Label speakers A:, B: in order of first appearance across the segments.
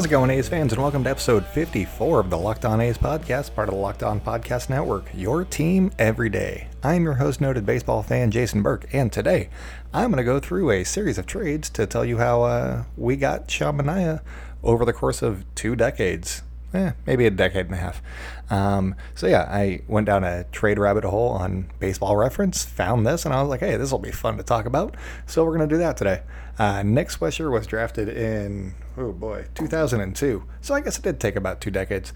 A: How's it going, A's fans, and welcome to episode 54 of the Locked On A's podcast, part of the Locked On Podcast Network, your team every day. I'm your host, noted baseball fan Jason Burke, and today I'm going to go through a series of trades to tell you how uh, we got Sean Manaea over the course of two decades. Eh, maybe a decade and a half. Um, so yeah, I went down a trade rabbit hole on Baseball Reference, found this, and I was like, hey, this will be fun to talk about. So we're going to do that today. Uh, Nick Swisher was drafted in, oh boy, 2002. So I guess it did take about two decades.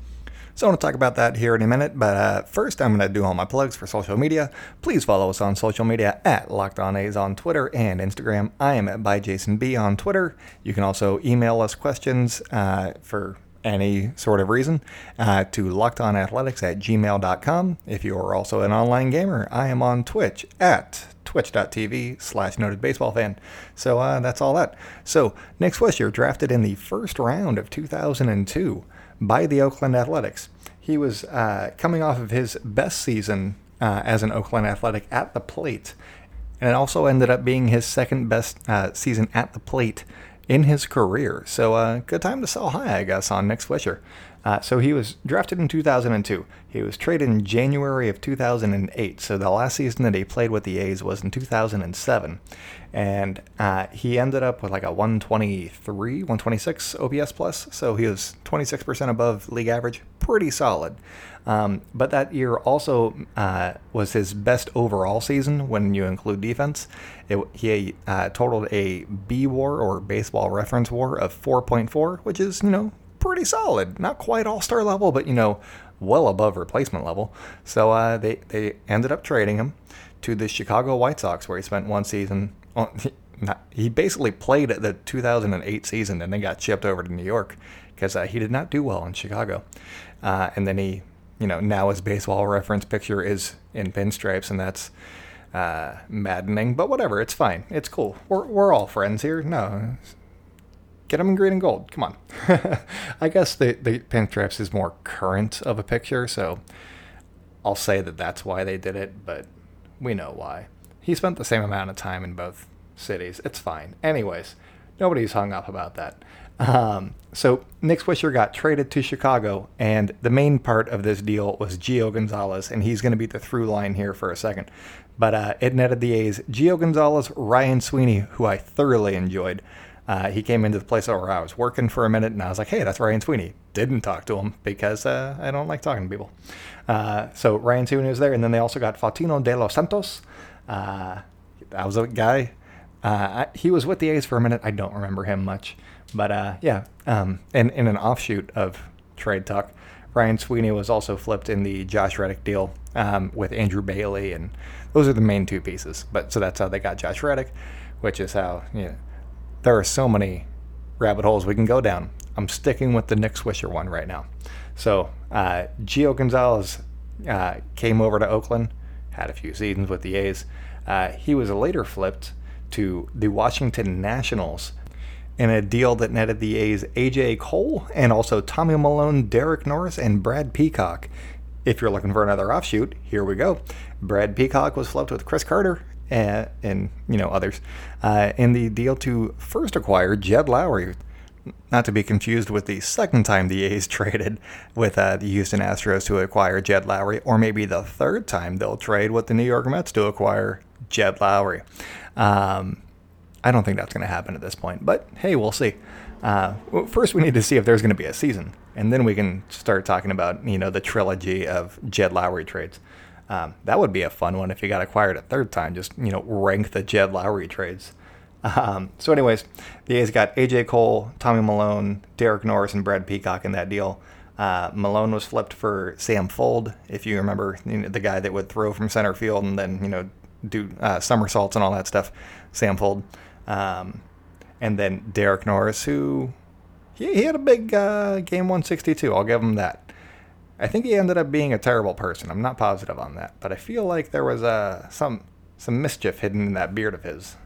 A: So I want to talk about that here in a minute, but uh, first I'm going to do all my plugs for social media. Please follow us on social media at Locked On A's on Twitter and Instagram. I am at by Jason B on Twitter. You can also email us questions uh, for any sort of reason uh, to lockedonathletics at gmail.com. If you are also an online gamer, I am on Twitch at twitch.tv slash noted baseball fan. So uh, that's all that. So Nick Swisher drafted in the first round of 2002 by the Oakland Athletics. He was uh, coming off of his best season uh, as an Oakland Athletic at the plate. And it also ended up being his second best uh, season at the plate in his career. So, uh, good time to sell high, I guess, on Nick Swisher. Uh, so he was drafted in 2002. He was traded in January of 2008. So the last season that he played with the A's was in 2007, and uh, he ended up with like a 123, 126 OPS plus. So he was 26% above league average. Pretty solid. Um, but that year also uh, was his best overall season when you include defense. It, he uh, totaled a B WAR or Baseball Reference WAR of 4.4, which is you know pretty solid. Not quite All Star level, but you know well above replacement level. So uh, they they ended up trading him to the Chicago White Sox, where he spent one season. Not, he basically played the 2008 season and then got shipped over to New York because uh, he did not do well in Chicago. Uh, and then he you know, now his baseball reference picture is in pinstripes, and that's uh, maddening. But whatever, it's fine. It's cool. We're, we're all friends here. No, get them in green and gold. Come on. I guess the, the pinstripes is more current of a picture, so I'll say that that's why they did it, but we know why. He spent the same amount of time in both cities. It's fine. Anyways, nobody's hung up about that. Um, so Nick Swisher got traded to Chicago, and the main part of this deal was Gio Gonzalez, and he's going to be the through line here for a second. But uh, it netted the A's Gio Gonzalez, Ryan Sweeney, who I thoroughly enjoyed. Uh, he came into the place where I was working for a minute, and I was like, "Hey, that's Ryan Sweeney." Didn't talk to him because uh, I don't like talking to people. Uh, so Ryan Sweeney was there, and then they also got Fautino de los Santos. Uh, that was a guy. Uh, he was with the A's for a minute. I don't remember him much. But uh, yeah, um, and in an offshoot of trade talk, Ryan Sweeney was also flipped in the Josh Reddick deal um, with Andrew Bailey, and those are the main two pieces. But so that's how they got Josh Reddick, which is how you know, there are so many rabbit holes we can go down. I'm sticking with the Nick Swisher one right now. So uh, Gio Gonzalez uh, came over to Oakland, had a few seasons with the A's. Uh, he was later flipped to the Washington Nationals in a deal that netted the A's AJ Cole and also Tommy Milone, Derek Norris, and Brad Peacock. If you're looking for another offshoot, here we go. Brad Peacock was flipped with Chris Carter and, and you know others uh, in the deal to first acquire Jed Lowrie. not to be confused with the second time the A's traded with uh, the Houston Astros to acquire Jed Lowrie, or maybe the third time they'll trade with the New York Mets to acquire Jed Lowrie. Um, I don't think that's going to happen at this point, but hey, we'll see. Uh, well, first, we need to see if there's going to be a season, and then we can start talking about you know the trilogy of Jed Lowrie trades. Um, that would be a fun one if you got acquired a third time. Just you know rank the Jed Lowrie trades. Um, so, anyways, the A's got AJ Cole, Tommy Milone, Derek Norris, and Brad Peacock in that deal. Uh, Milone was flipped for Sam Fuld, if you remember, you know, the guy that would throw from center field and then you know do uh, somersaults and all that stuff. Sam Fuld. Um, and then Derek Norris, who he, he had a big uh, game 162. I'll give him that. I think he ended up being a terrible person. I'm not positive on that, but I feel like there was uh, some some mischief hidden in that beard of his.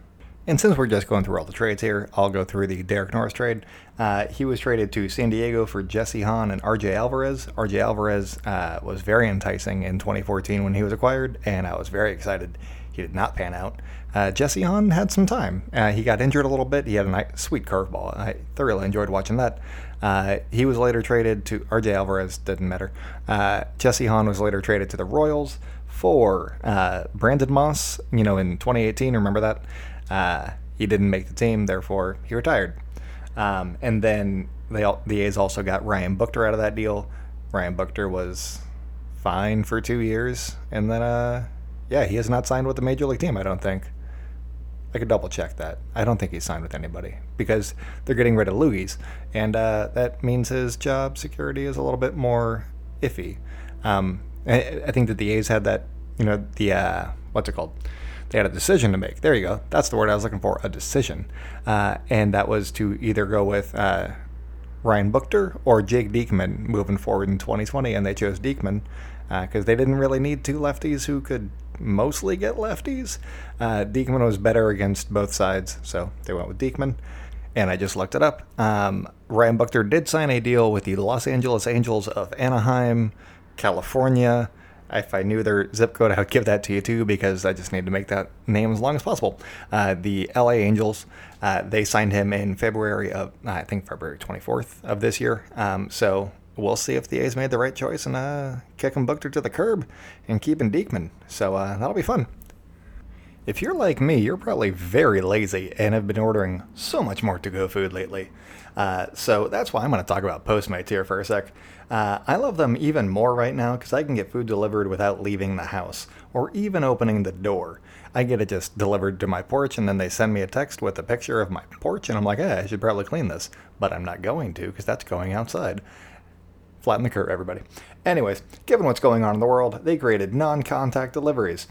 A: And since we're just going through all the trades here, I'll go through the Derek Norris trade. Uh, he was traded to San Diego for Jesse Hahn and RJ Alvarez. RJ Alvarez uh, was very enticing in 2014 when he was acquired, and I was very excited. He did not pan out. Uh, Jesse Hahn had some time. Uh, he got injured a little bit. He had a nice, sweet curveball. I thoroughly enjoyed watching that. Uh, he was later traded to RJ Alvarez, didn't matter. Uh, Jesse Hahn was later traded to the Royals for uh, Brandon Moss, you know, in 2018. Remember that? Uh, he didn't make the team, therefore he retired. Um, and then they the A's also got Ryan Buchter out of that deal. Ryan Buchter was fine for two years, and then uh, yeah, he has not signed with the major league team. I don't think. I could double check that. I don't think he's signed with anybody because they're getting rid of Loogies, and uh, that means his job security is a little bit more iffy. Um, I, I, think that the A's had that, you know, the uh, what's it called? They had a decision to make. There you go. That's the word I was looking for. A decision, uh, and that was to either go with uh, Ryan Buchter or Jake Diekman moving forward in 2020, and they chose Diekman because uh, they didn't really need two lefties who could mostly get lefties. Uh, Diekman was better against both sides, so they went with Diekman. And I just looked it up. Um, Ryan Buchter did sign a deal with the Los Angeles Angels of Anaheim, California. If I knew their zip code, I would give that to you too, because I just need to make that name as long as possible. Uh, the LA Angels, uh, they signed him in February of, I think February 24th of this year. Um, so we'll see if the A's made the right choice and uh, kicking Buchter to the curb and keeping Diekman. So uh, that'll be fun. If you're like me, you're probably very lazy and have been ordering so much more to go food lately. Uh, so that's why I'm going to talk about Postmates here for a sec. Uh, I love them even more right now because I can get food delivered without leaving the house or even opening the door. I get it just delivered to my porch and then they send me a text with a picture of my porch and I'm like, hey, I should probably clean this. But I'm not going to because that's going outside. Flatten the curve, everybody. Anyways, given what's going on in the world, they created non contact deliveries.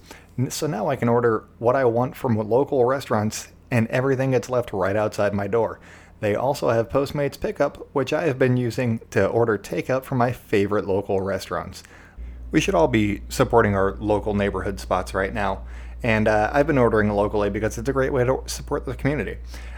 A: So now I can order what I want from local restaurants and everything gets left right outside my door. They also have Postmates Pickup, which I have been using to order takeout from my favorite local restaurants. We should all be supporting our local neighborhood spots right now. And uh, I've been ordering locally because it's a great way to support the community.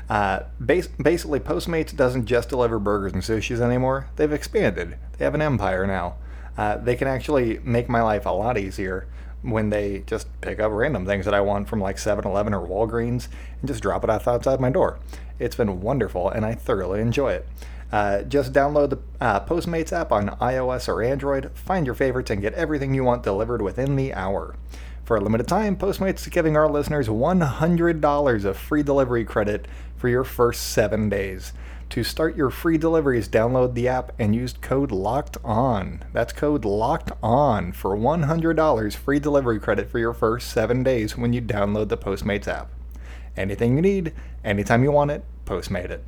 A: Uh, bas- basically, Postmates doesn't just deliver burgers and sushis anymore. They've expanded. They have an empire now. Uh, they can actually make my life a lot easier when they just pick up random things that I want from like 7 Eleven or Walgreens and just drop it off outside my door. It's been wonderful and I thoroughly enjoy it. Uh, just download the uh, Postmates app on iOS or Android, find your favorites, and get everything you want delivered within the hour. For a limited time, Postmates is giving our listeners $100 of free delivery credit for your first seven days. To start your free deliveries, download the app and use code LOCKED ON. That's code LOCKED ON for $100 free delivery credit for your first seven days when you download the Postmates app. Anything you need, anytime you want it, Postmate it.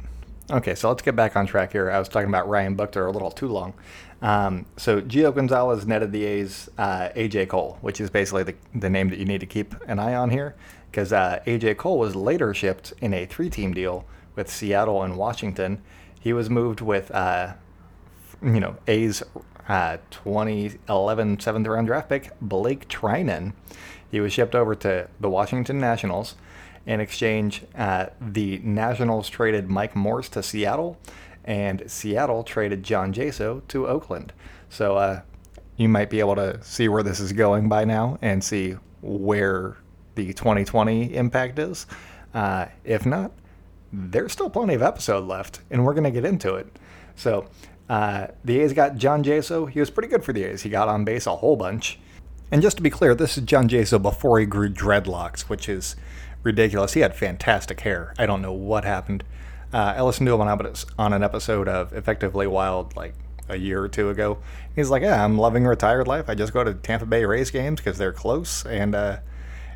A: Okay, so let's get back on track here. I was talking about Ryan Buchter a little too long. Um, so Gio Gonzalez netted the A's uh, AJ Cole, which is basically the, the name that you need to keep an eye on here, because uh, AJ Cole was later shipped in a three-team deal with Seattle and Washington. He was moved with, uh, you know, A's uh, 2011 seventh round draft pick Blake Treinen. He was shipped over to the Washington Nationals. In exchange, uh, the Nationals traded Mike Morse to Seattle, and Seattle traded John Jaso to Oakland. So uh, you might be able to see where this is going by now and see where the 2020 impact is. Uh, if not, there's still plenty of episode left, and we're going to get into it. So uh, the A's got John Jaso. He was pretty good for the A's. He got on base a whole bunch. And just to be clear, this is John Jaso before he grew dreadlocks, which is ridiculous. He had fantastic hair. I don't know what happened. Uh, I listened to him on, on an episode of Effectively Wild like a year or two ago. He's like, "Yeah, I'm loving retired life. I just go to Tampa Bay Rays games because they're close and uh,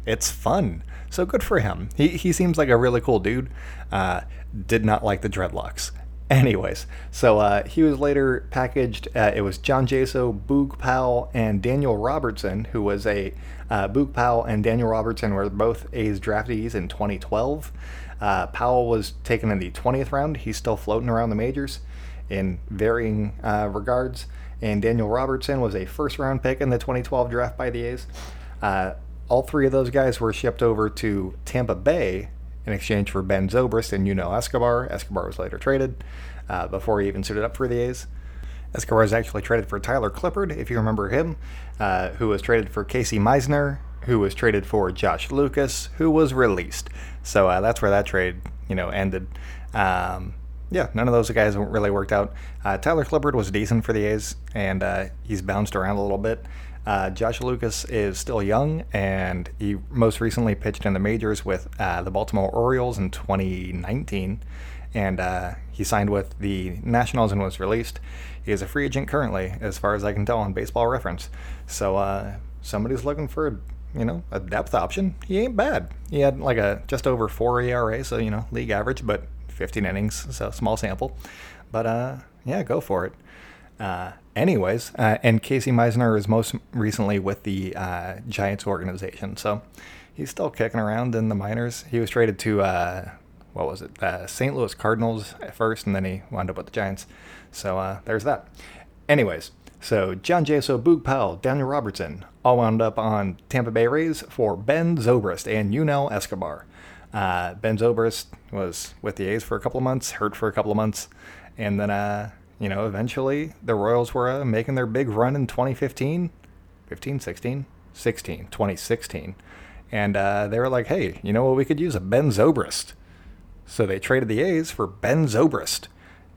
A: it's fun." So good for him. He he seems like a really cool dude. Uh, did not like the dreadlocks. Anyways, so uh, he was later packaged. Uh, it was John Jaso, Boog Powell, and Daniel Robertson, who was a uh, Boog Powell and Daniel Robertson were both A's draftees in 2012. Uh, Powell was taken in the 20th round. He's still floating around the majors in varying uh, regards. And Daniel Robertson was a first round pick in the 2012 draft by the A's. All three of those guys were shipped over to Tampa Bay in exchange for Ben Zobrist and Yunel Escobar. Escobar was later traded uh, before he even suited up for the A's. Escobar was actually traded for Tyler Clippard, if you remember him, uh, who was traded for Casey Meisner, who was traded for Josh Lucas, who was released. So uh, that's where that trade, you know, ended. Um, yeah, none of those guys really worked out. Uh, Tyler Clippard was decent for the A's, and uh, he's bounced around a little bit. Uh, Josh Lucas is still young, and he most recently pitched in the majors with uh, the Baltimore Orioles in 2019, and uh, he signed with the Nationals and was released. He is a free agent currently, as far as I can tell on Baseball Reference. So uh, somebody's looking for you know a depth option. He ain't bad. He had like a just over four ERA, so you know league average, but 15 innings, so small sample. But uh, yeah, go for it. Uh, anyways, uh, and Casey Meisner is most recently with the uh, Giants organization, so he's still kicking around in the minors. He was traded to uh, what was it, uh, St. Louis Cardinals at first, and then he wound up with the Giants. So uh, there's that. Anyways, so John Jaso, Boog Powell, Daniel Robertson all wound up on Tampa Bay Rays for Ben Zobrist and Yunel Escobar. ben Zobrist was with the A's for a couple of months, hurt for a couple of months, and then you know, eventually the Royals were uh, making their big run in 2015, 15, 16, 16, 2016. And uh, they were like, hey, you know what? We could use a Ben Zobrist. So they traded the A's for Ben Zobrist.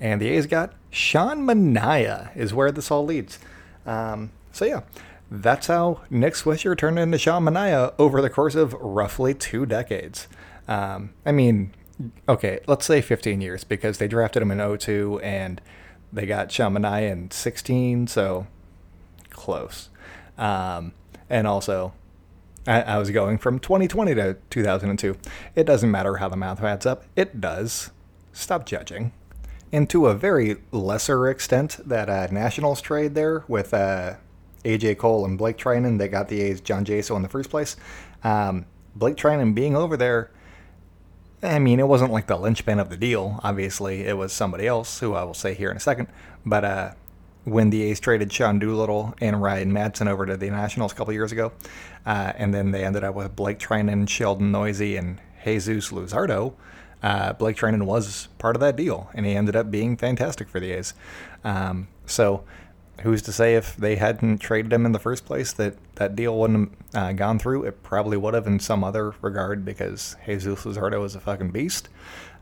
A: And the A's got Sean Manaea, is where this all leads. Um, so yeah, that's how Nick Swisher turned into Sean Manaea over the course of roughly two decades. Um, I mean, okay, let's say 15 years because they drafted him in 02 and they got Sean in 16, so close. Um, and also, I, I, was going from 2020 to 2002. It doesn't matter how the math adds up. It does. Stop judging. And to a very lesser extent, that uh, Nationals trade there with uh, AJ Cole and Blake Treinen, they got the A's John Jaso in the first place. Um, Blake Treinen being over there I mean, it wasn't like the linchpin of the deal. Obviously, it was somebody else who I will say here in a second. But uh, when the A's traded Sean Doolittle and Ryan Madson over to the Nationals a couple years ago, uh, and then they ended up with Blake Treinen, Sheldon Neuse, and Jesus Luzardo. Uh, Blake Treinen was part of that deal, and he ended up being fantastic for the A's. Um, so who's to say if they hadn't traded him in the first place that that deal wouldn't have uh, gone through? It probably would have in some other regard because Jesus Luzardo is a fucking beast.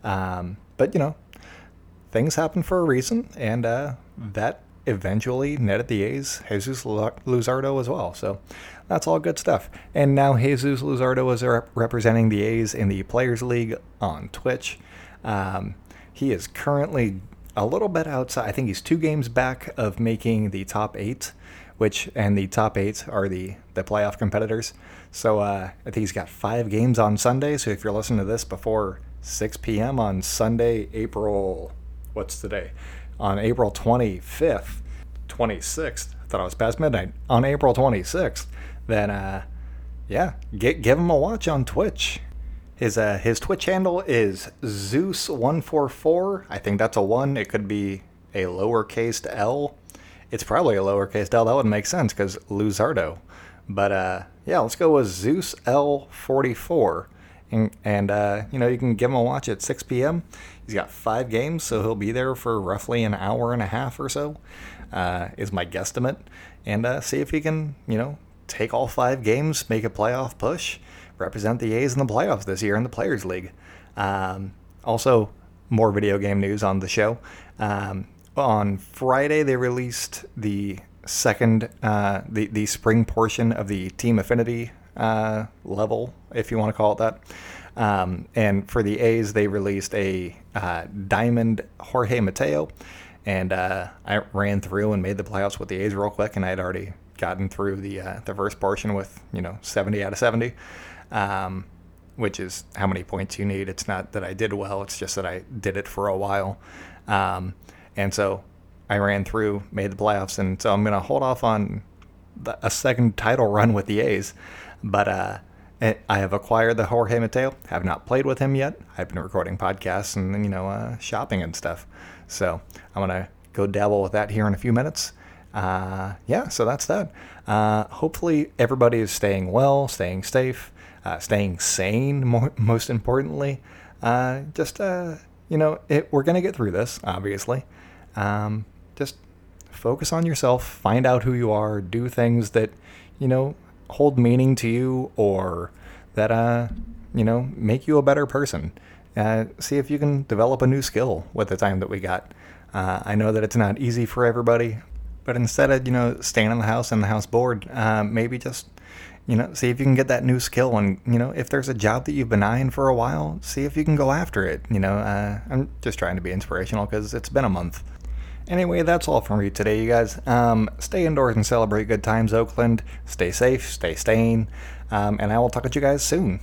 A: Um, but you know, things happen for a reason, and uh, that eventually netted the A's Jesus Luzardo as well. So that's all good stuff. And now Jesus Luzardo is rep- representing the A's in the Players League on Twitch. Um, he is currently a little bit outside. I think he's two games back of making the top eight, which and the top eight are the the playoff competitors. So uh, I think he's got five games on Sunday. So if you're listening to this before 6 p.m. on Sunday, April, what's today? On April 25th, 26th. I thought I was past midnight. On April 26th, then uh, yeah, get give him a watch on Twitch. His uh, his Twitch handle is Zeus144. I think that's a one. It could be a lowercase L. It's probably a lowercase L. That would make sense because Luzardo. But uh, yeah, let's go with Zeus L44. And, and uh, you know, you can give him a watch at 6 p.m. He's got five games, so he'll be there for roughly an hour and a half or so, uh, is my guesstimate. And uh, see if he can, you know, take all five games, make a playoff push represent the A's in the playoffs this year in the Players League. Um, also, more video game news on the show. Um, on Friday, they released the second, uh, the the spring portion of the Team Affinity uh, level, if you want to call it that. Um, and for the A's, they released a uh, Diamond Jorge Mateo, and uh, I ran through and made the playoffs with the A's real quick, and I had already gotten through the uh, the first portion with you know 70 out of 70 um, which is how many points you need. It's not that I did well, it's just that I did it for a while. Um, and so I ran through, made the playoffs, and so I'm going to hold off on the, a second title run with the A's. But uh, I have acquired the Jorge Mateo. Have not played with him yet. I've been recording podcasts and you know uh, shopping and stuff. So I'm gonna go dabble with that here in a few minutes. Uh, yeah, so that's that. Uh, hopefully everybody is staying well, staying safe. Uh, staying sane, more, most importantly. Uh, just, uh, you know, it, we're going to get through this, obviously. Um, just focus on yourself, find out who you are, do things that, you know, hold meaning to you or that, uh, you know, make you a better person. Uh, see if you can develop a new skill with the time that we got. Uh, I know that it's not easy for everybody, but instead of, you know, staying in the house and the house bored, uh, maybe just you know, see if you can get that new skill. And, you know, if there's a job that you've been eyeing for a while, see if you can go after it. You know, uh, I'm just trying to be inspirational because it's been a month. Anyway, that's all from me today, you guys. Um, stay indoors and celebrate good times, Oakland. Stay safe, stay sane, um, and I will talk to you guys soon.